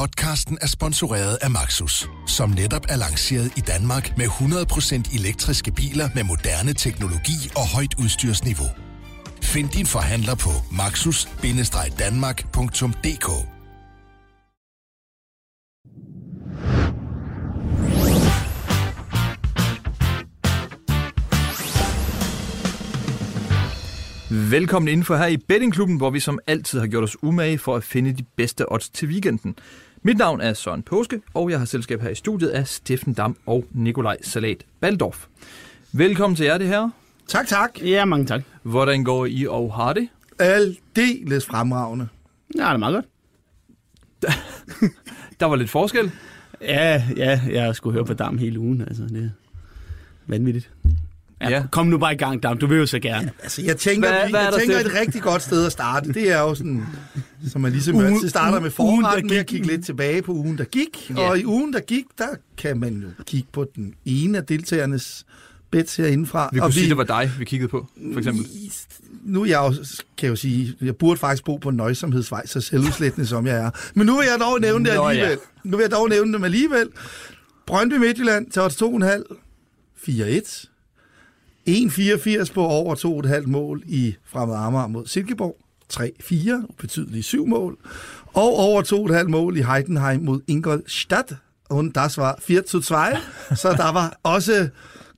Podcasten er sponsoreret af Maxus, som netop er lanceret i Danmark med 100% elektriske biler med moderne teknologi og højt udstyrsniveau. Find din forhandler på maxus-danmark.dk Velkommen indenfor her i Bettingklubben, hvor vi som altid har gjort os umage for at finde de bedste odds til weekenden. Mit navn er Søren Påske, og jeg har selskab her i studiet af Steffen Dam og Nikolaj Salat Baldorf. Velkommen til jer, det her. Tak, tak. Ja, mange tak. Hvordan går I og har det? Aldeles fremragende. Ja, det er meget godt. Der var lidt forskel. Ja, ja, jeg skulle høre på Dam hele ugen, altså det er vanvittigt. Ja, Ja. Kom nu bare i gang, Dam. Du vil jo så gerne. Altså, jeg tænker, Hvad- hvad, hvad jeg tænker et rigtig godt sted at starte. Det er jo sådan, som man ligesom altid starter med ugen, der forretten med at gik. kigge lidt tilbage på ugen, der gik. Ja. Og i ugen, der gik, der kan man jo kigge på den ene af deltagernes bets herindefra. Vi kunne og sige, det var dig, vi kiggede på, for eksempel. Nu er jeg jo, kan jeg jo sige, jeg burde faktisk bo på en nøjsomhedsvej, så selvudslættende som jeg er. Men nu vil jeg dog nævne det Nå, ja. alligevel. Nu vil jeg dog nævne dem alligevel. Brøndby Midtjylland til odds 2,5. 4-1. 1,84 på over 2,5 mål i Fremad Amager mod Silkeborg. 3-4, betydelige 7 mål. Og over 2,5 mål i Heidenheim mod Ingolstadt. Und das var 4-2. Så der var også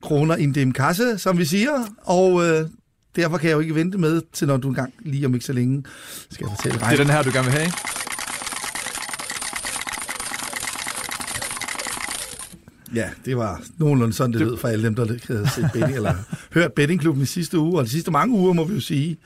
kroner in dem kasse, som vi siger. Og øh, derfor kan jeg jo ikke vente med til, når du engang lige om ikke så længe skal jeg fortælle Det er den her, du gerne vil have, ikke? Ja, det var nogenlunde sådan, det lød for alle dem, der havde set betting, eller hørt bettingklubben i sidste uge, og de sidste mange uger, må vi jo sige.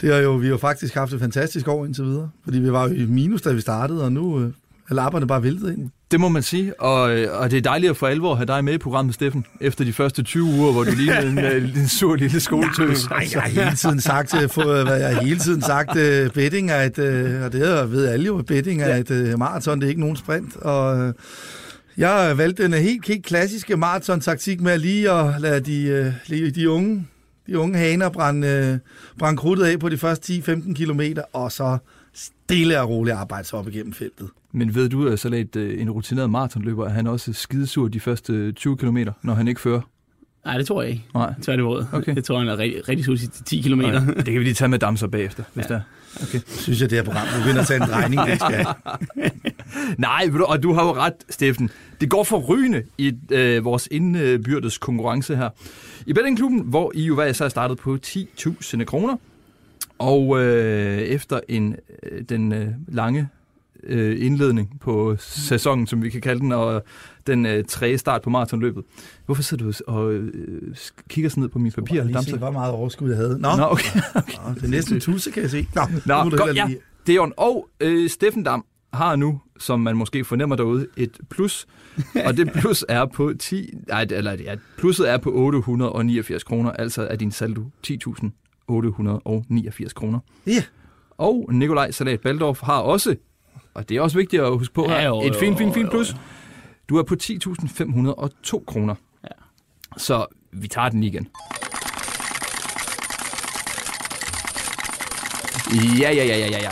Det har jo, vi har jo faktisk haft et fantastisk år indtil videre, fordi vi var jo i minus, da vi startede, og nu øh, er lapperne bare væltet ind. Det må man sige, og, øh, og det er dejligt at for alvor at have dig med i programmet, Steffen, efter de første 20 uger, hvor du lignede en, øh, en sur lille skoletøs. Nej, jeg har hele tiden sagt, øh, få, hvad jeg har hele tiden sagt, betting er et, og det ved alle jo, betting er et maraton, det er ikke nogen sprint, og jeg valgte den helt, helt klassiske maraton-taktik med lige at lade de, øh, lige de unge de unge haner brænde, øh, brænde krudtet af på de første 10-15 km, og så stille og roligt arbejde sig op igennem feltet. Men ved du, øh, at lidt øh, en rutineret maratonløber, er han også skidesur de første øh, 20 km, når han ikke fører? Nej, det tror jeg ikke. Nej. Tværtimod. Okay. Det tror jeg, han er rigtig, rigtig sur de 10 kilometer. Nej, det kan vi lige tage med damser bagefter, hvis ja. der. Okay. Synes jeg, det her program begynder at tage en drejning, det skal. Nej, og du har jo ret, Steffen. Det går for rygende i øh, vores indbyrdes konkurrence her. I bettingklubben, hvor I jo hver især startet på 10.000 kroner. Og øh, efter en, øh, den øh, lange øh, indledning på sæsonen, som vi kan kalde den, og den øh, tredje start på maratonløbet. Hvorfor sidder du og øh, kigger sådan ned på mine papirer? Jeg se, hvor meget overskud jeg havde. Nå, Nå, okay. Nå det er næsten tusse, kan jeg se. Nå, Nå, du godt, ja. Det er jo Og øh, Steffen Dam har nu, som man måske fornemmer derude, et plus. og det plus er på 10, nej, eller ja, plusset er på 889 kroner, altså er din saldo 10.889 kroner. Ja. Og Nikolaj Salat Baldorf har også, og det er også vigtigt at huske på her, Ja, jo, et fint, fint, fint plus. Du er på 10.502 kroner. Ja. Så vi tager den lige igen. Ja, ja, ja, ja, ja, ja.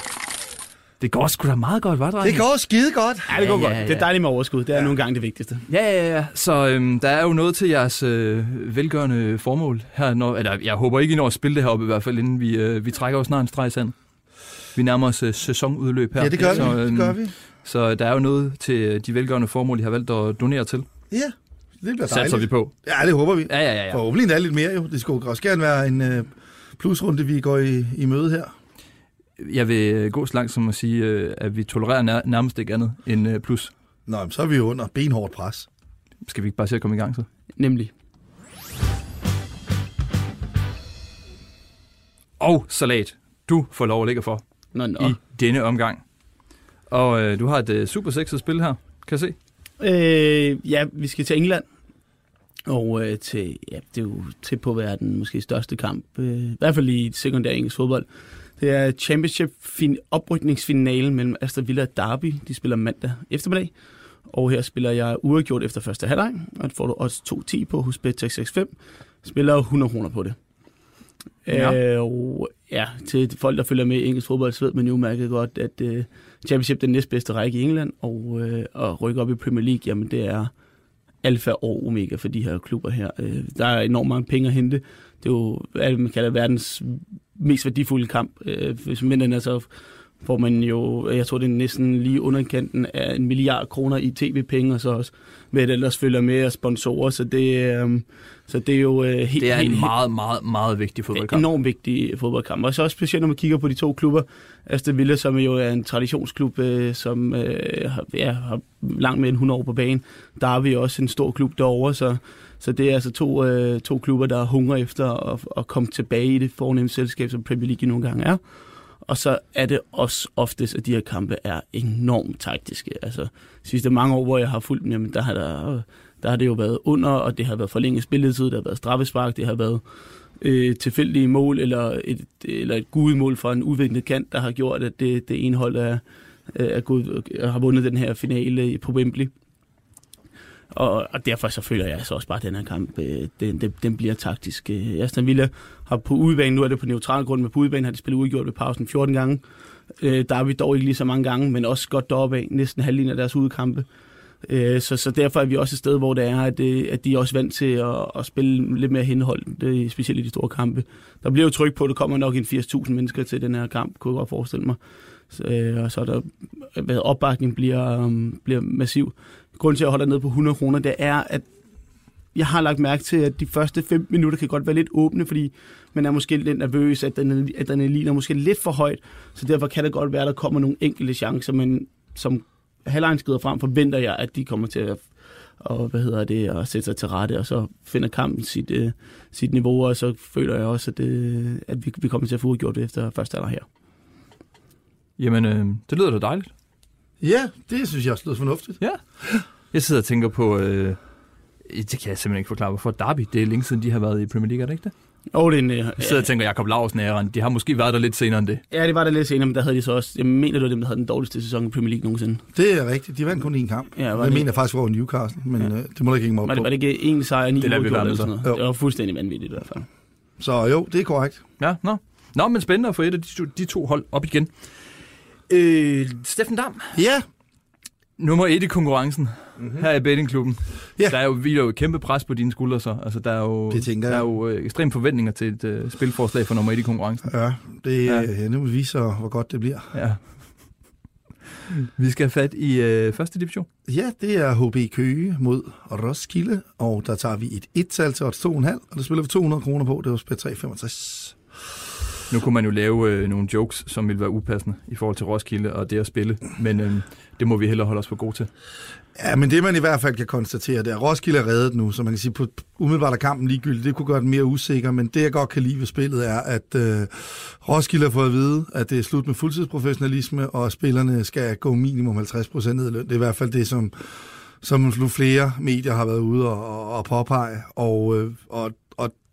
Det går sgu da meget godt, var det? Det går skide godt. Ja, det går Ja, godt. ja, ja. Det er dejligt med overskud. Det er ja. nogle gange det vigtigste. Ja, ja, ja. Så øhm, der er jo noget til jeres øh, velgørende formål her. Når, eller jeg håber ikke, I når at spille det heroppe i hvert fald, inden vi, øh, vi trækker jo snart en streg i sand. Vi nærmer os øh, sæsonudløb her. Ja, det gør så, vi. Det gør vi. Så der er jo noget til øh, de velgørende formål, I har valgt at donere til. Ja, det bliver Satser dejligt. vi på. Ja, det håber vi. Ja, ja, ja. ja. Forhåbentlig endda lidt mere jo. Det skulle også gerne være en øh, plusrunde, vi går i, i møde her. Jeg vil gå så langt som at sige, at vi tolererer nær, nærmest ikke andet end plus. Nå, men så er vi jo under benhårdt pres. Skal vi ikke bare se at komme i gang så? Nemlig. Og Salat, du får lov at lægge for Nå, nå. i denne omgang. Og øh, du har et øh, super sexet spil her, kan jeg se. Øh, ja, vi skal til England. Og øh, til, ja, det er jo til på at være den måske største kamp. Øh, I hvert fald i sekundær engelsk fodbold. Det er championship fin- oprykningsfinalen mellem Aston Villa og Derby. De spiller mandag eftermiddag. Og her spiller jeg uafgjort efter første halvleg. Og det får du også 2-10 på hos Bet665. Spiller 100 kroner på det. Ja. Øh, og ja, til folk, der følger med i engelsk fodbold, så ved man jo mærket godt, at øh, Championship er den næstbedste række i England, og øh, at rykke op i Premier League, jamen det er alfa og omega for de her klubber her. Øh, der er enormt mange penge at hente. Det er jo, hvad man kalder verdens mest værdifulde kamp. Øh, hvis man den så får man jo, jeg tror det er næsten lige underkanten af en milliard kroner i tv-penge, og så også med at det ellers følger med af sponsorer, så det, øh, så det er jo øh, helt, Det er helt, en meget, meget, meget vigtig fodboldkamp. enormt vigtig fodboldkamp. Og så også specielt, når man kigger på de to klubber. Aston Villa, som jo er en traditionsklub, øh, som øh, har, ja, har langt mere end 100 år på banen. Der er vi også en stor klub derovre, så, så det er altså to, øh, to klubber, der hunger efter at, at komme tilbage i det fornemme selskab, som Premier League nogle gange er. Og så er det også oftest, at de her kampe er enormt taktiske. Altså, sidste mange år, hvor jeg har fulgt dem, jamen, der har der, der har det jo været under, og det har været forlænget spilletid, der har været straffespark, det har været øh, tilfældige mål, eller et, eller et gudemål fra en udviklet kant, der har gjort, at det, det ene hold er, er gået, har vundet den her finale på Wembley. Og, og derfor så føler jeg så også bare, at den her kamp, øh, den, den, den bliver taktisk. Øh, Aston Villa har på udebane, nu er det på neutral grund, men på udebane har de spillet udgjort ved pausen 14 gange. Øh, der er vi dog ikke lige så mange gange, men også godt deroppe af, næsten halvdelen af deres udekampe. Øh, så, så derfor er vi også et sted, hvor det er, at, øh, at de er også vant til at, at spille lidt mere henhold, øh, specielt i de store kampe. Der bliver jo tryk på, at der kommer nok en 80.000 mennesker til den her kamp, kunne jeg godt forestille mig. Så, øh, og så er der, hvad opbakningen bliver, um, bliver massiv. Grunden til, at jeg holder ned på 100 kroner, det er, at jeg har lagt mærke til, at de første 5 minutter kan godt være lidt åbne, fordi man er måske lidt nervøs, at den, at den er måske lidt for højt, så derfor kan det godt være, at der kommer nogle enkelte chancer, men som halvlejen skrider frem, forventer jeg, at de kommer til at og hvad hedder det, at sætte sig til rette, og så finder kampen sit, uh, sit niveau, og så føler jeg også, at, det, at vi, vi kommer til at få udgjort det efter første alder her. Jamen, øh, det lyder da dejligt. Ja, det synes jeg også lyder fornuftigt. Ja. Jeg sidder og tænker på, øh, det kan jeg simpelthen ikke forklare, hvorfor Derby, det er længe siden, de har været i Premier League, er det ikke det? Og det er en, uh, Jeg sidder og tænker, Jakob Larsen er De har måske været der lidt senere end det. Ja, det var der lidt senere, men der havde de så også, jeg mener, det var dem, der havde den dårligste sæson i Premier League nogensinde. Det er rigtigt. De vandt kun én kamp. Ja, var jeg det- mener faktisk over Newcastle, men Ja. øh, det må du ikke hænge mig op Var det, på. var det ikke en sejr, ni Det med eller sådan så. noget? Jo. Det var fuldstændig vanvittigt i hvert fald. Så jo, det er korrekt. Ja, nå. Nå, men spændende at få et af de to, de to hold op igen. Øh, Steffen Dam, Ja, nummer et i konkurrencen mm-hmm. her i bettingklubben. Ja. Der er jo, hviler jo et kæmpe pres på dine skuldre så. Altså, der er jo, Det tænker der er jo øh, ekstreme forventninger til et øh, spilforslag for nummer et i konkurrencen. ja, det Ja. Ja, nu vil vise, hvor godt det bliver. Ja. Vi skal have fat i øh, første division. Ja, det er HB Køge mod Roskilde, og der tager vi et et-tal til odds 2,5, og der spiller vi 200 kroner på, det var spil 3,65. Nu kunne man jo lave øh, nogle jokes, som ville være upassende i forhold til Roskilde og det at spille, men øh, det må vi hellere holde os for gode til. Ja, men det man i hvert fald kan konstatere, det er, at Roskilde er reddet nu, så man kan sige, på umiddelbart er kampen ligegyldig. Det kunne gøre den mere usikker, men det jeg godt kan lide ved spillet er, at øh, Roskilde har fået at vide, at det er slut med fuldtidsprofessionalisme, og at spillerne skal gå minimum 50% ned i løn. Det er i hvert fald det, som, som nu flere medier har været ude og, og, og påpege, og, øh, og, og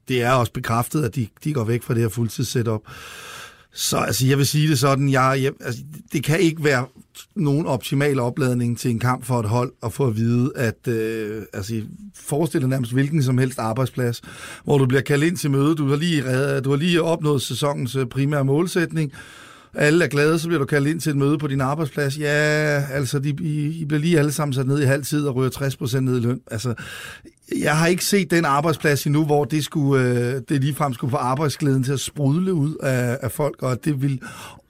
det er også bekræftet, at de, de går væk fra det her fuldtidssetup. Så altså, jeg vil sige det sådan, jeg, jeg, altså, det kan ikke være nogen optimal opladning til en kamp for et hold at få at vide, at øh, altså, forestil dig nærmest hvilken som helst arbejdsplads, hvor du bliver kaldt ind til møde, du har lige, reddet, du har lige opnået sæsonens øh, primære målsætning, alle er glade, så bliver du kaldt ind til et møde på din arbejdsplads. Ja, altså, de, I, I bliver lige alle sammen sat ned i halv tid og ryger 60% ned i løn. Altså, jeg har ikke set den arbejdsplads endnu, hvor det, skulle, øh, det ligefrem skulle få arbejdsglæden til at sprudle ud af, af folk, og det vil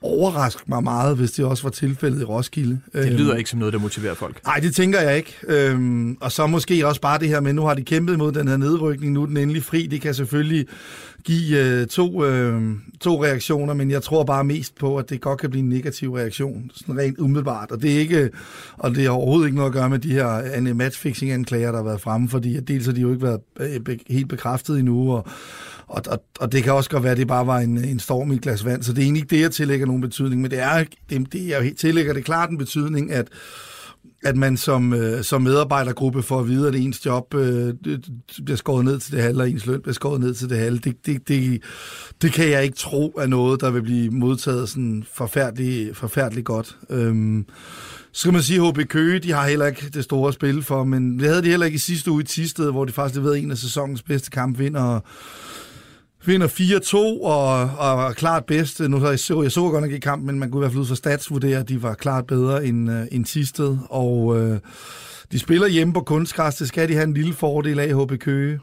overraske mig meget, hvis det også var tilfældet i Roskilde. Det lyder ikke som noget, der motiverer folk. Nej, det tænker jeg ikke. Øhm, og så måske også bare det her med, nu har de kæmpet mod den her nedrykning, nu er den endelig fri. Det kan selvfølgelig give øh, to, øh, to reaktioner, men jeg tror bare mest på, at det godt kan blive en negativ reaktion, sådan rent umiddelbart. Og det er ikke, og det har overhovedet ikke noget at gøre med de her matchfixing-anklager, der har været fremme, fordi dels har de jo ikke været øh, helt bekræftet endnu, og og, og, og det kan også godt være, at det bare var en, en storm i et glas vand, så det er egentlig ikke det, jeg tillægger nogen betydning, men det er, det, det jeg tillægger det klart en betydning, at at man som, øh, som medarbejdergruppe får at vide, at ens job øh, bliver skåret ned til det halve, og ens løn bliver skåret ned til det halve. Det, det, det, det kan jeg ikke tro er noget, der vil blive modtaget sådan forfærdeligt, forfærdeligt godt. Øhm, så skal man sige, at HB Køge, de har heller ikke det store spil for, men det havde de heller ikke i sidste uge i Tisted, hvor de faktisk leverede en af sæsonens bedste kamp Vinder vinder 4-2 og, og er klart bedst. Nu så jeg så, jeg så godt nok i kampen, men man kunne i hvert fald ud fra stats vurdere, at de var klart bedre end, uh, end Tisted. Og uh, de spiller hjemme på kunstgræs. Det skal de have en lille fordel af HB Køge.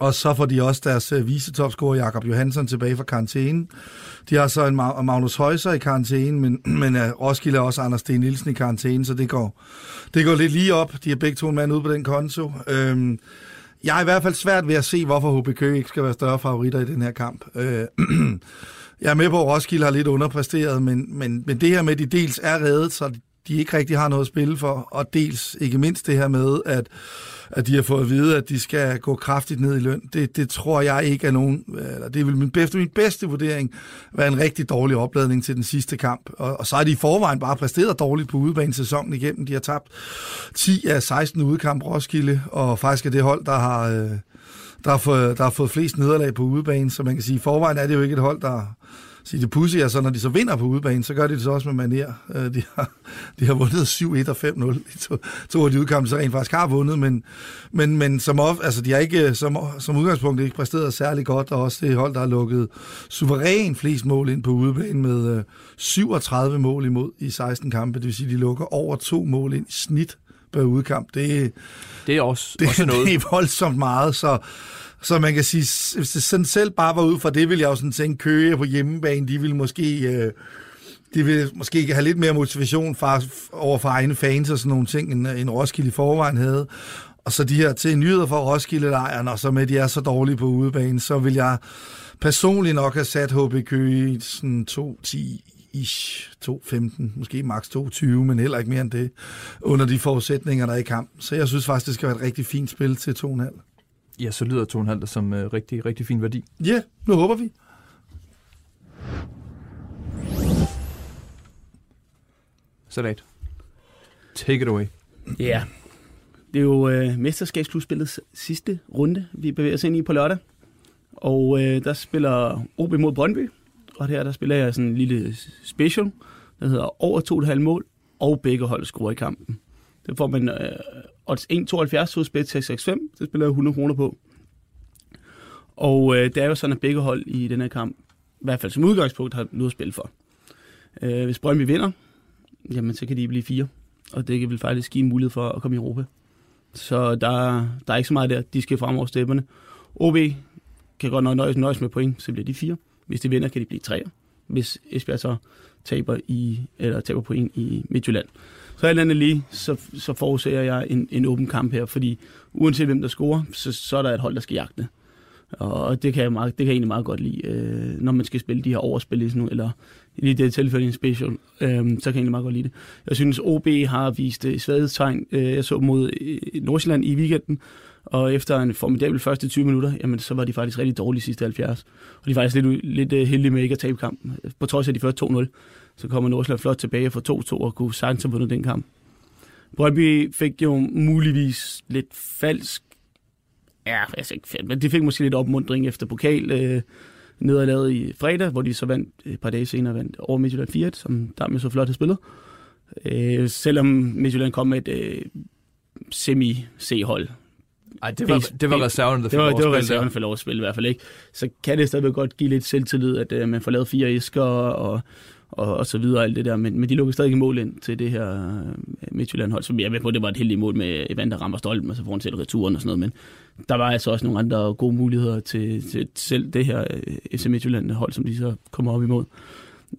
Og så får de også deres uh, visetopscorer Jakob Johansson tilbage fra karantæne. De har så en Magnus Højser i karantæne, men, men øh, Roskilde er også Anders Sten Nielsen i karantæne, så det går, det går lidt lige op. De har begge to en mand ude på den konto. Øhm, jeg er i hvert fald svært ved at se, hvorfor HB Køge ikke skal være større favoritter i den her kamp. Øh, jeg er med på, at Roskilde har lidt underpræsteret, men, men, men det her med, at de dels er reddet, så de ikke rigtig har noget at spille for, og dels ikke mindst det her med, at at de har fået at vide, at de skal gå kraftigt ned i løn. Det, det tror jeg ikke er nogen, eller det vil min bedste, min bedste vurdering være en rigtig dårlig opladning til den sidste kamp. Og, og så er de i forvejen bare præsteret dårligt på sæsonen igennem. De har tabt 10 af 16 udekamp Roskilde, og faktisk er det hold, der har... Øh, der har, fået, der har fået flest nederlag på udebane, så man kan sige, i forvejen er det jo ikke et hold, der, sige, det pudsige er så, når de så vinder på udebane, så gør de det så også med manier. Øh, de har, de har vundet 7-1 og 5-0 i to, to af de udkampe, så rent faktisk har vundet, men, men, men som, of, altså, de har ikke øh, som, som udgangspunkt ikke præsteret særlig godt, og også det hold, der har lukket suveræn flest mål ind på udebane med øh, 37 mål imod i 16 kampe, det vil sige, de lukker over to mål ind i snit per udkamp. Det, det er også, det, også noget. Det er voldsomt meget, så så man kan sige, hvis det sådan selv bare var ud fra det, vil jeg jo sådan tænke, Køge på hjemmebane, de vil måske... Øh, de vil måske have lidt mere motivation for, over for egne fans og sådan nogle ting, end, end Roskilde i forvejen havde. Og så de her til nyheder for Roskilde-lejren, og så med, at de er så dårlige på udebane, så vil jeg personligt nok have sat HB Køge i sådan 2-10 ish, 2.15, måske maks 2.20, men heller ikke mere end det, under de forudsætninger, der er i kampen. Så jeg synes faktisk, det skal være et rigtig fint spil til 2,5. Ja, så lyder 2,5 som uh, rigtig, rigtig fin værdi. Ja, yeah, nu håber vi. Salat. Take it away. Ja, yeah. det er jo øh, mesterskabsklubspillets sidste runde, vi bevæger os ind i på lørdag. Og øh, der spiller OB mod Brøndby, og her der spiller jeg sådan en lille special, der hedder over 2,5 mål, og begge hold scorer i kampen. Det får man øh, odds 1,72 hos Bet665. Det spiller jeg 100 kroner på. Og øh, det er jo sådan, at begge hold i den her kamp, i hvert fald som udgangspunkt, har noget at spille for. Øh, hvis Brøndby vinder, jamen så kan de blive fire. Og det kan vel faktisk give en mulighed for at komme i Europa. Så der, der er ikke så meget der. De skal fremover stepperne. OB kan godt nok nøjes, nøjes med point, så bliver de fire. Hvis de vinder, kan de blive tre. Hvis Esbjerg så taber, i, eller taber point i Midtjylland. Så alt andet lige, så, så forudser jeg en, en åben kamp her, fordi uanset hvem der scorer, så, så er der et hold, der skal jagte. Og det kan jeg, meget, det kan jeg egentlig meget godt lide, øh, når man skal spille de her overspil i sådan eller i det tilfælde en special, øh, så kan jeg egentlig meget godt lide det. Jeg synes, OB har vist øh, svaghedstegn. Øh, jeg så mod øh, Nordsjælland i weekenden, og efter en formidabel første 20 minutter, jamen, så var de faktisk rigtig dårlige sidste 70. Og de var faktisk lidt, lidt uh, heldige med ikke at tabe kampen. På trods af de første 2-0, så kommer Nordsjælland flot tilbage for 2-2 og kunne sagtens have vundet den kamp. Brøndby fik jo muligvis lidt falsk, ja, altså ikke fedt, men de fik måske lidt opmundring efter pokal øh, nederlaget i fredag, hvor de så vandt et par dage senere vandt over Midtjylland 4 som der så flot har spillet. Øh, selvom Midtjylland kom med et øh, semi-C-hold, ej, det var, det var reserven, der fik det var, det var reserven for lov at spille i hvert fald ikke. Så kan det stadigvæk godt give lidt selvtillid, at uh, man får lavet fire æsker og, og, og så videre alt det der. Men, men de lukker stadig mål ind til det her uh, Midtjylland-hold, som jeg ved på, det var et heldigt mål med Evan, der rammer stolpen, og så får han selv returen og sådan noget. Men der var altså også nogle andre gode muligheder til, til selv det her FC Midtjylland-hold, som de så kommer op imod.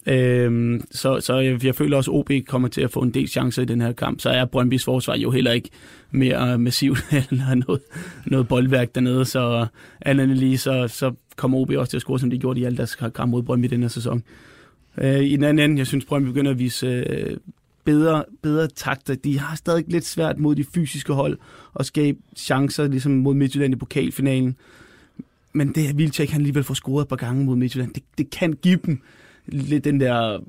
Øhm, så, så jeg, jeg føler også, at OB kommer til at få en del chancer i den her kamp. Så er Brøndbys forsvar jo heller ikke mere massivt eller noget, noget boldværk dernede. Så andet lige, så, så kommer OB også til at score, som de gjorde i alle deres kamp mod Brøndby den her sæson. Øh, I den anden ende, jeg synes, Brøndby begynder at vise øh, bedre, bedre takter. De har stadig lidt svært mod de fysiske hold og skabe chancer, ligesom mod Midtjylland i pokalfinalen. Men det Vilcek, han alligevel får scoret et par gange mod Midtjylland. Det, det kan give dem lidt den der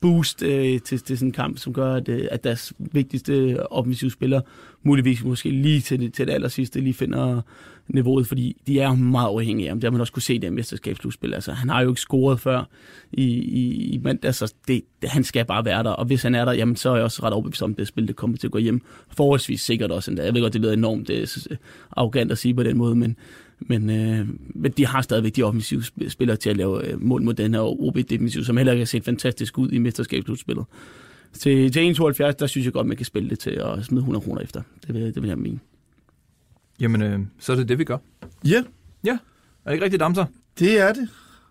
boost øh, til, til sådan en kamp, som gør, at, øh, at deres vigtigste offensive spiller muligvis måske lige til til det allersidste lige finder niveauet, fordi de er meget afhængige af ham. Det har man også kunne se i det mesterskabsslutspil. Altså, han har jo ikke scoret før i, i, i mandag, altså, det, det, han skal bare være der. Og hvis han er der, jamen, så er jeg også ret overbevist om, at det spil det kommer til at gå hjem. Forholdsvis sikkert også endda. Jeg ved godt, det lyder enormt øh, det er arrogant at sige på den måde, men, men, øh, men de har stadigvæk de offensive sp- spillere til at lave øh, mål mod den her OB defensiv, som heller ikke har set fantastisk ud i mesterskabsudspillet. Til, til 1,72, der synes jeg godt, man kan spille det til at smide 100 kroner efter. Det vil, det vil jeg mene. Jamen, øh, så er det det, vi gør. Ja, Ja, er det ikke rigtigt, Damser? det er det.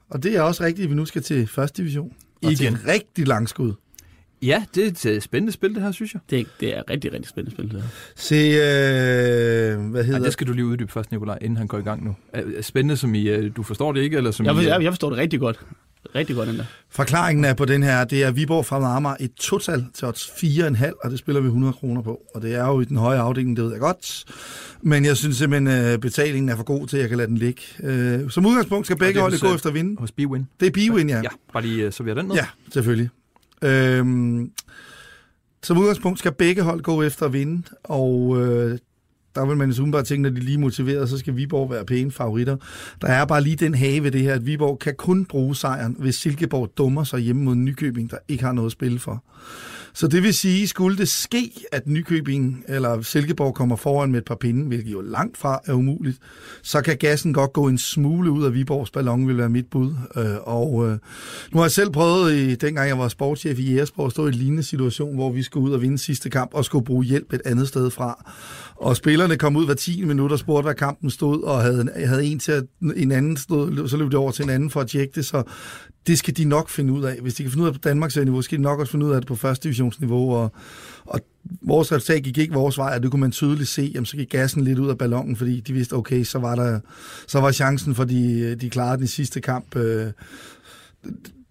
Og det er også rigtigt, at vi nu skal til første division. Og til Igen. en rigtig lang skud. Ja, det er et spændende spil, det her, synes jeg. Det, det er rigtig, rigtig spændende spil. Det her. Se, øh, hvad hedder det skal du lige uddybe først, Nikolaj, inden han går i gang nu. Spændende som i, øh, du forstår det ikke, eller som Jeg, i... øh, jeg, jeg forstår det rigtig godt. Rigtig godt, den der. Forklaringen er på den her, det er Viborg fra Amager et total til odds 4,5, og det spiller vi 100 kroner på. Og det er jo i den høje afdeling, det ved jeg godt. Men jeg synes simpelthen, øh, betalingen er for god til, at jeg kan lade den ligge. Øh, Som udgangspunkt skal begge hold gå øh, efter at vinde. Hos B-Win. Det er B-win, ja. Ja, bare lige øh, servere den ned. Ja, selvfølgelig. Øhm, som udgangspunkt skal begge hold gå efter at vinde, og øh, der vil man jo bare tænke, når de er lige motiveret, så skal Viborg være pæne favoritter. Der er bare lige den have ved det her, at Viborg kan kun bruge sejren, hvis Silkeborg dummer sig hjemme mod Nykøbing, der ikke har noget at spille for. Så det vil sige, skulle det ske, at Nykøbing eller Silkeborg kommer foran med et par pinde, hvilket jo langt fra er umuligt, så kan gassen godt gå en smule ud af Viborgs ballon, vil være mit bud. Øh, og øh, nu har jeg selv prøvet, i, dengang jeg var sportschef i Jægersborg, at stå i en lignende situation, hvor vi skulle ud og vinde sidste kamp og skulle bruge hjælp et andet sted fra. Og spillerne kom ud hver 10 minutter og spurgte, hvad kampen stod, og havde, havde en til at en anden stod, så løb det over til en anden for at tjekke det, så det skal de nok finde ud af. Hvis de kan finde ud af det på Danmarks niveau, skal de nok også finde ud af det på første divisionsniveau, og, og vores resultat gik ikke vores vej, og det kunne man tydeligt se, jamen så gik gassen lidt ud af ballonen, fordi de vidste, okay, så var der så var chancen for, de, de klarede den sidste kamp, øh,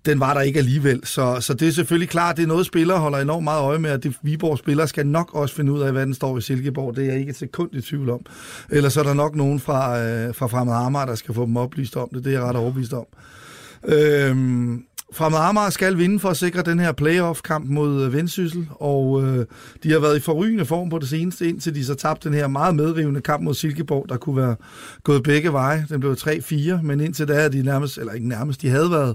den var der ikke alligevel. Så, så det er selvfølgelig klart, det er noget, spillere holder enormt meget øje med, og det Viborg spillere skal nok også finde ud af, hvad den står i Silkeborg. Det er jeg ikke et sekund i tvivl om. Ellers er der nok nogen fra, øh, fra Fremad Amager, der skal få dem oplyst om det. Det er jeg ret overbevist om. Øhm, Fremad Amager skal vinde for at sikre den her playoff-kamp mod øh, Vendsyssel, og øh, de har været i forrygende form på det seneste, indtil de så tabte den her meget medrivende kamp mod Silkeborg, der kunne være gået begge veje. Den blev 3-4, men indtil da er de nærmest, eller ikke nærmest, de havde været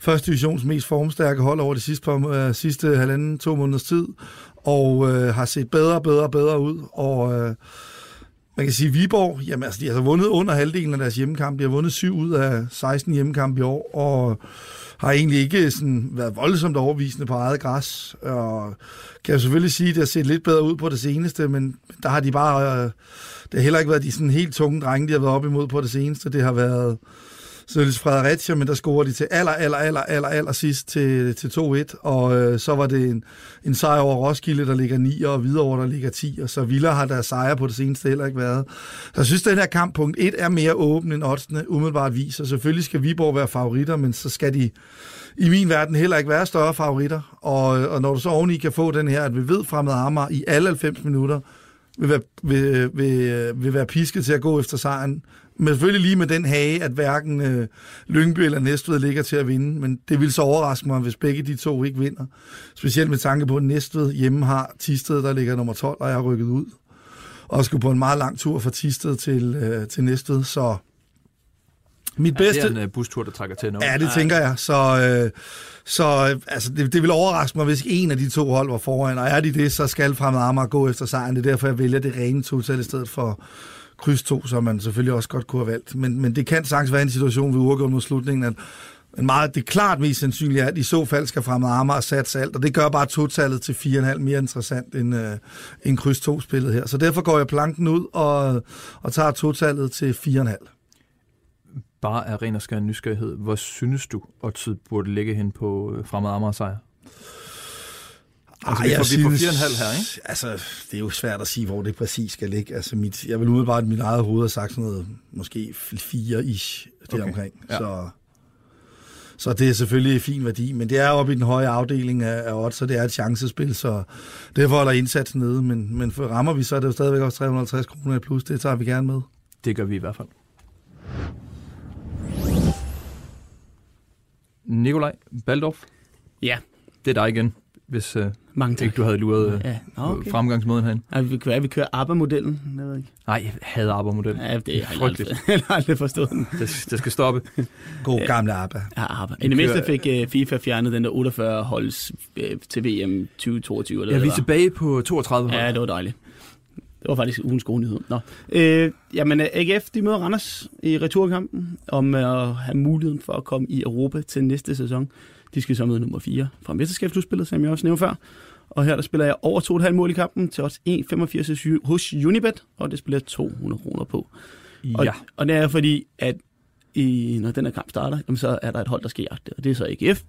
første divisions mest formstærke hold over de sidste, par, øh, sidste halvanden, to måneders tid, og øh, har set bedre og bedre og bedre ud, og... Øh, man kan sige, Viborg, jamen altså, de har vundet under halvdelen af deres hjemmekamp. De har vundet 7 ud af 16 hjemmekampe i år, og har egentlig ikke sådan været voldsomt overvisende på eget græs. Og kan jeg selvfølgelig sige, at det har set lidt bedre ud på det seneste, men der har de bare... Øh, det har heller ikke været de sådan helt tunge drenge, de har været op imod på det seneste. Det har været selvfølgelig Fredericia, men der scorede de til aller, aller, aller, aller, aller sidst til, til 2-1, og øh, så var det en, en sejr over Roskilde, der ligger 9, og Hvidovre, der ligger 10, og så Villa har der sejr på det seneste heller ikke været. Så jeg synes, at den her kamp, punkt 1, er mere åben end oddsene umiddelbart viser. Selvfølgelig skal Viborg være favoritter, men så skal de i min verden heller ikke være større favoritter. Og, og når du så oveni kan få den her, at vi ved fremad Amager i alle 90 minutter, vil være, vil, vil, vil være pisket til at gå efter sejren. Men selvfølgelig lige med den hage, at hverken øh, Lyngby eller Næstved ligger til at vinde. Men det vil så overraske mig, hvis begge de to ikke vinder. Specielt med tanke på, at Næstved hjemme har Tisted, der ligger nummer 12, og jeg har rykket ud. Og skulle på en meget lang tur fra Tisted til, øh, til Næstved. Så mit Ja, bedste... det er en uh, bustur, der trækker til nu. Ja, det tænker jeg. Så, øh, så altså, det, det vil overraske mig, hvis en af de to hold var foran. Og er de det, så skal Fremad Amager gå efter sejren. Det er derfor, jeg vælger det rene total i stedet for kryds 2, som man selvfølgelig også godt kunne have valgt. Men, men det kan sagtens være en situation ved uafgjort mod slutningen, at men meget, det klart mest sandsynlige er, at i så fald skal Fremad Amager satse alt, og det gør bare totallet til 4,5 mere interessant end, øh, end kryds 2-spillet her. Så derfor går jeg planken ud og, og tager totallet til 4,5. Bare af ren og skær nysgerrighed. Hvor synes du, oddset burde ligge hen på øh, fremad Amager sejr? Altså, vi, får, vi får 4,5 her, ikke? Altså, det er jo svært at sige, hvor det præcis skal ligge. Altså, mit, jeg vil umiddelbart i mit eget hoved have sagt sådan noget, måske 4-ish, det Okay. omkring. Ja. Så, så det er selvfølgelig en fin værdi, men det er oppe i den høje afdeling af, af odds, så det er et chancespil, så derfor holder indsatsen nede. Men, men for rammer vi, så er det jo stadigvæk også 350 kroner i plus. Det tager vi gerne med. Det gør vi i hvert fald. Nikolaj Baldorf, Ja, det er dig igen, hvis øh, mange tak. ikke du havde luret øh, Ja, Nå, okay. fremgangsmåden herinde. Ja, vi kan være, vi kører ABBA-modellen. Jeg ved ikke. Nej, jeg hader arbejdermodellen. Ja, det jeg Frygteligt. aldrig, jeg har aldrig forstået den. Det, det skal stoppe. God gamle ABBA. Ja, ABBA. I det mindste fik uh, FIFA fjernet den der 48 holds uh, til VM 2022. Eller Ja, vi er tilbage på 32 hold. Ja, det var dejligt. Det var faktisk ugens gode nyhed. Nå. Øh, jamen, øh, AGF de møder Randers i returkampen om at have muligheden for at komme i Europa til næste sæson. De skal så møde nummer 4 fra mesterskabsudspillet, som jeg også nævnte før. Og her der spiller jeg over 2,5 mål i kampen til også 1,85 hos Unibet, og det spiller jeg 200 kroner på. Og, Ja. og det er fordi, at i, når den her kamp starter, jamen, så er der et hold, der skal jagte, og det er så AGF.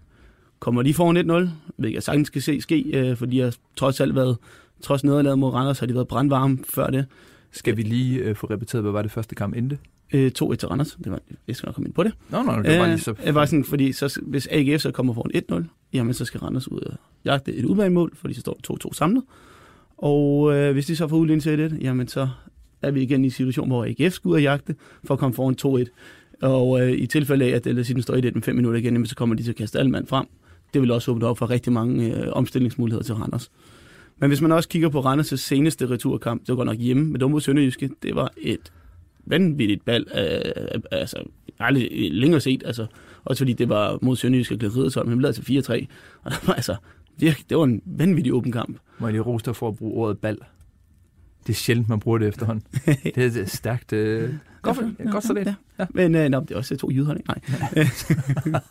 Kommer de foran 1-0, ved jeg sagtens skal se ske, øh, fordi jeg trods alt været, trods nederlaget mod Randers, har de været brandvarme før det. Skal vi lige øh, få repeteret, hvad var det første kamp endte? Øh, 2-1 til Randers, det var, jeg skal nok komme ind på det. Nå, nå, det var bare lige så... Øh, det var sådan, fordi så, hvis AGF så kommer foran 1-0, jamen så skal Randers ud og jagte et udbanemål, fordi så står 2-2 samlet. Og øh, hvis de så får udlignet til 1 jamen så er vi igen i en situation, hvor AGF skal ud og jagte for at komme foran 2-1. Og øh, i tilfælde af, at lad os sige, den står 1 med 5 minutter igen, jamen, så kommer de til at kaste alle mand frem. Det vil også åbne op for rigtig mange øh, omstillingsmuligheder til Randers. Men hvis man også kigger på Randers' seneste returkamp, det var godt nok hjemme med Dumbo Sønderjyske, det var et vanvittigt bal, øh, altså aldrig længere set, altså også fordi det var mod Sønderjyske og Glæderidersholm, men blev altså 4-3, og der var altså virkelig, det var en vanvittig åben kamp. Må jeg lige rose dig for at bruge ordet bal? Det er sjældent, man bruger det efterhånden. det er et stærkt... Øh... Godt, ja, godt så det. Ja. ja. Men øh, nå, det er også to jyder, ikke? Nej.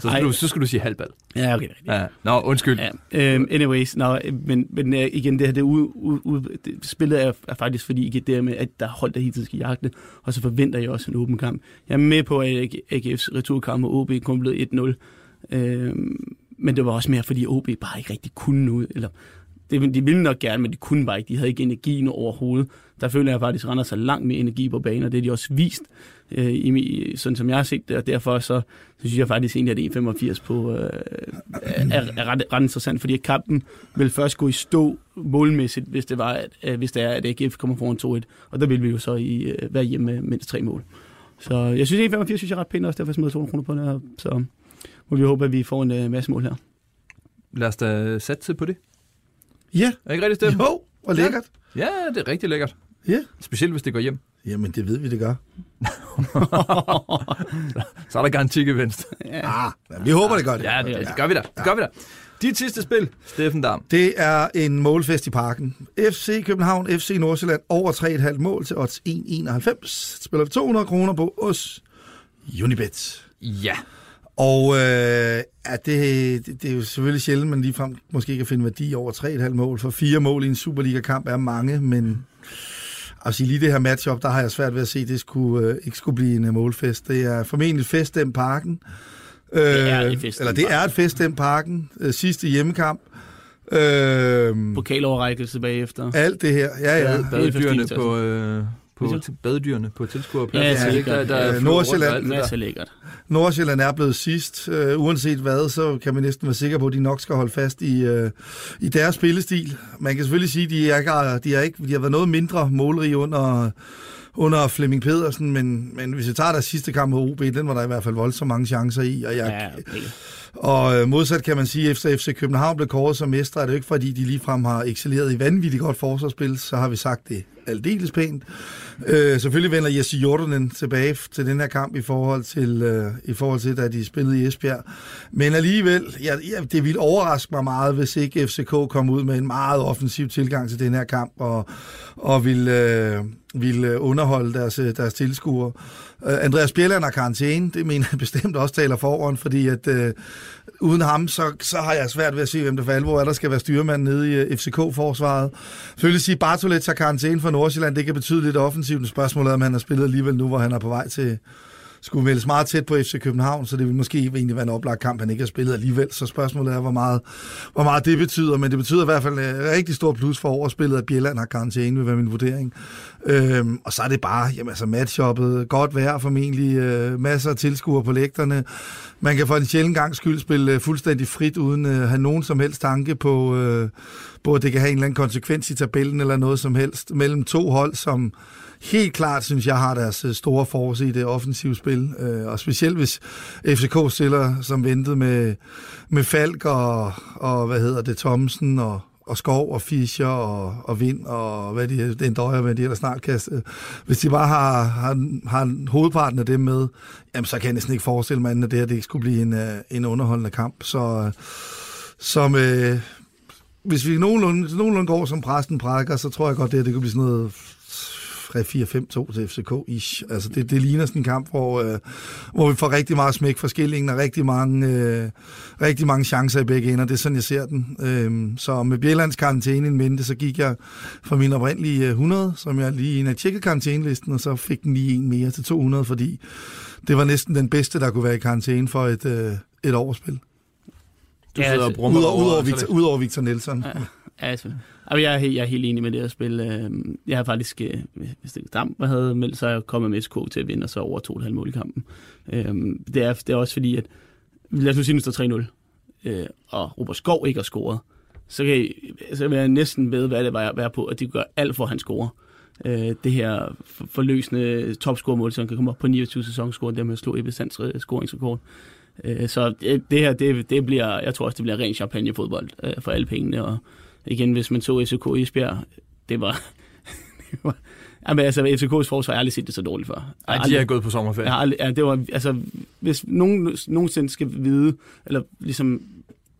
Så skal, du, så skal du sige halvbal. Ja, okay. rigtigt. Ja. Nå, undskyld. Ja, um, anyways, no, men, men uh, igen, det her det, u, u, u, det spillet er, er faktisk fordi, ikke det med, at der er hold, der hele tiden skal jagte, og så forventer jeg også en åben kamp. Jeg er med på, at AGF's returkamp og OB kun blev 1-0, um, men det var også mere, fordi OB bare ikke rigtig kunne noget, eller det, de ville nok gerne, men de kunne bare ikke. De havde ikke energien overhovedet. Der føler jeg faktisk, at Randers har langt mere energi på banen, og det har de også vist, øh, i, sådan som jeg har set det. Og derfor så, så synes jeg faktisk egentlig, at 1,85 på øh, er, er ret, ret interessant, fordi kampen vil først gå i stå målmæssigt, hvis det, var, at, øh, hvis det er, at AGF kommer foran 2-1. Og der vil vi jo så i, øh, være hjemme med mindst tre mål. Så jeg synes, 1,85 synes jeg er ret pænt, også derfor smider 200 kroner på den her. Så må vi håbe, at vi får en øh, masse mål her. Lad os da satse på det. Ja, Er det ikke rigtigt, Steffen? jo, og lækkert. Ja, det er rigtig lækkert. Ja. Specielt, hvis det går hjem. Jamen, det ved vi, det gør. Så er der garantigevinst. Ah, ja, vi håber, det gør det. Ja, det, det gør vi da. Det gør vi da. Dit sidste spil, Steffen Dam. Det er en målfest i parken. FC København, FC Nordsjælland over 3,5 mål til odds 1,91. Spiller vi 200 kroner på os Unibet. Ja. Og øh, ja, det, det, det er jo selvfølgelig sjældent, man ligefrem måske kan finde værdi over 3,5 mål. For fire mål i en Superliga-kamp er mange, men altså, lige det her matchup, der har jeg svært ved at se, at det skulle, øh, ikke skulle blive en øh, målfest. Det er formentlig fest den parken. Øh, Det er et fest, Eller det er et fest den parken. Øh, sidste hjemmekamp. Øh, Pokaloverrækkelse bagefter. alt det her. Ja, ja. Badedyrene fint, på, øh, på Hvad t- badedyrene på tilskuerpladsen. Ja, Er ikke der, der Ja, flyver Nordsjælland. rundt lækkert. Nordsjælland er blevet sidst. Uh, uanset hvad, så kan man næsten være sikker på, at de nok skal holde fast i, uh, i deres spillestil. Man kan selvfølgelig sige, at de, er, ikke- de, er ikke, de har været noget mindre målrige under, under Flemming Pedersen, men, men hvis jeg tager deres sidste kamp mod OB, den var der i hvert fald voldsomt mange chancer i. Og, jeg, Ja, okay. og øh, modsat kan man sige, at efter FC København blev kåret som mestre, er det jo ikke fordi, de ligefrem har excelleret i vanvittigt godt forsvarsspil, så har vi sagt det aldeles pænt. Øh, selvfølgelig vender Jesse Jordanen tilbage til den her kamp i forhold til, øh, i forhold til da de spillede i Esbjerg. Men alligevel, ja, ja, det ville overraske mig meget, hvis ikke FCK kom ud med en meget offensiv tilgang til den her kamp, og, og ville, øh, ville underholde deres, øh, deres tilskuere. Øh, Andreas Bjelland har karantæne, det mener jeg bestemt også taler foran, fordi at øh, uden ham, så, så har jeg svært ved at se, hvem der for alvor er, der skal være styrmand nede i øh, FCK-forsvaret. Selvfølgelig sige, Bartolet tager karantæne for Nordsjælland, det kan betyde lidt offensivt. Spørgsmålet er, om han har spillet alligevel nu, hvor han er på vej til, skulle vælge meget tæt på FC København, så det ville måske egentlig være en oplagt kamp, han ikke har spillet alligevel. Så spørgsmålet er, hvor meget, hvor meget det betyder. Men det betyder i hvert fald en rigtig stor plus for overspillet, at Bjelland har karantæne, vil være min vurdering. Øhm, og så er det bare, jamen altså matchuppet, godt vejr formentlig, øh, masser af tilskuere på lægterne. Man kan for en sjældent gang skyld spille øh, fuldstændig frit, uden øh, at øh, have nogen som helst tanke på, øh, på, at det kan have en eller anden konsekvens i tabellen eller noget som helst, mellem to hold, som helt klart, synes jeg, har deres øh, store force i det offensive spil. Øh, og specielt hvis FCK stiller som ventede med, med Falk og, og, hvad hedder det, Thomsen og, og Skov og Fischer og, og Vind og hvad de, den døjer, hvad de ellers snart kan. Øh, hvis de bare har, har, har hovedparten af dem med, jamen, så kan jeg næsten ikke forestille mig, at det her det ikke skulle blive en, en underholdende kamp. Så, så med, hvis vi nogenlunde, nogenlunde går som præsten prædiker, så tror jeg godt, det, her, det kan blive sådan noget 3-4-5-2 til FCK-ish. Altså det, det ligner sådan en kamp, hvor, øh, hvor vi får rigtig meget smæk for skillingen og rigtig mange, øh, rigtig mange chancer i begge ender. Det er sådan, jeg ser den. Øh, så med Bjellands karantæne i mente, så gik jeg fra min oprindelige øh, 100, som jeg lige havde tjekket karantænelisten, og så fik den lige en mere til 200, fordi det var næsten den bedste, der kunne være i karantæne for et, øh, et overspil. Du Ja, sidder og altså, brummer Udover, udover, er Victor, udover Victor Nelson. Ja, altså, altså, jeg, er, helt- jeg er helt enig med det her spil. Øh, Jeg har faktisk, øh, hvis det Dam havde meldt sig, kommet med SK til at vinde, og så over 2,5 mål i kampen. Øh, Det er, det er også fordi, at lad os nu sige, at nu står 3-0, øh, og Robert Skov ikke har scoret, så kan, I, så vil jeg næsten ved, hvad det var være på, at de gør alt for, at han scorer. Øh, det her for- forløsende topscore-mål, som kan komme op på 29 sæsonscore, der med at slå Ebbe Sands scoringsrekord. Øh, Så det, det her, det, det bliver, jeg tror også, det bliver ren champagnefodbold øh, for alle pengene. Og igen, hvis man så FCK i Esbjerg, det var... det var Jamen, altså, FCK's forsvar, har aldrig set det så dårligt før. Ej, Jeg har de er gået på sommerferie. jeg aldrig, ja, det var, altså, hvis nogen nogensinde skal vide, eller ligesom,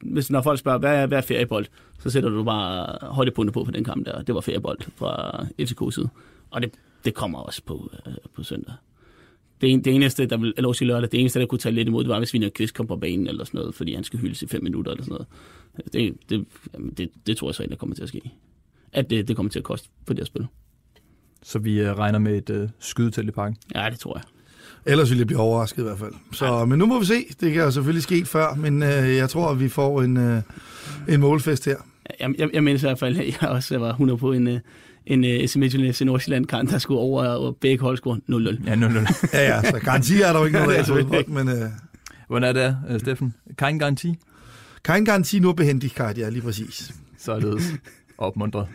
hvis når folk spørger, hvad er, hvad er feriebold, så sætter du bare højdepunkter på for den kamp der. Det var feriebold fra FCK's side. Og det, det kommer også på, øh, på søndag. Det, en, det eneste, der vil, eller også i lørdag, det eneste, der kunne tage lidt imod, det var, hvis Viner Kvist kom på banen eller sådan noget, fordi han skal hyldes i fem minutter eller sådan noget. Det, det, jamen, det, det tror jeg så ikke, der kommer til at ske. At det, det kommer til at koste på det her spil. Så vi øh, regner med et øh, skydetelt i parken. Ja, det tror jeg. Ellers ville jeg blive overrasket i hvert fald. Så, men nu må vi se. Det kan jo selvfølgelig ske før, men øh, jeg tror, at vi får en, øh, en målfest her. Jeg, jeg, jeg mindes i hvert fald, at jeg også var 100 på en, øh, en uh, AC Midtjylland FC Nordsjælland kamp, der skulle over, og begge hold score 0-0. Ja, 0-0. Ja, ja, så garanti er der jo ikke noget af fodbold, men øh, Hvordan er det, øh, Steffen? Kein garanti? kein garanti nu behendigkeit, ja, lige præcis. Således opmuntret.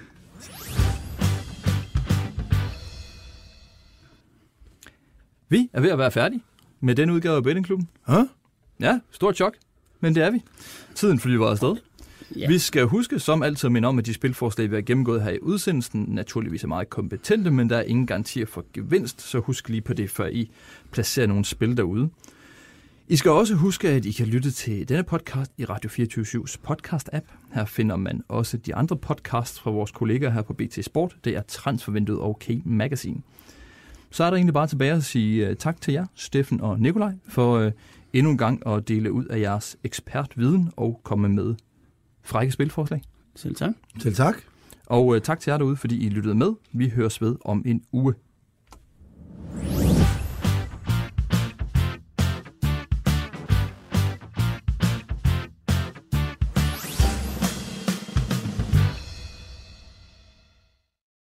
Vi er ved at være færdige med den udgave af Bettingklubben. Huh? Ja, stort chok, men det er vi. Tiden flyver afsted. Ja. Vi skal huske, som altid, at minde om, at de spilforslag, vi har gennemgået her i udsendelsen, naturligvis er meget kompetente, men der er ingen garantier for gevinst, så husk lige på det, før I placerer nogle spil derude. I skal også huske, at I kan lytte til denne podcast i Radio 24-7's podcast-app. Her finder man også de andre podcasts fra vores kollegaer her på BT Sport. Det er Transfervinduet og K-Magazine. Så er der egentlig bare tilbage at sige øh, tak til jer, Steffen og Nikolaj, for øh, endnu en gang at dele ud af jeres ekspertviden og komme med frække spilforslag. Selv tak. Selv tak. Og uh, tak til jer derude, fordi I lyttede med. Vi høres ved om en uge.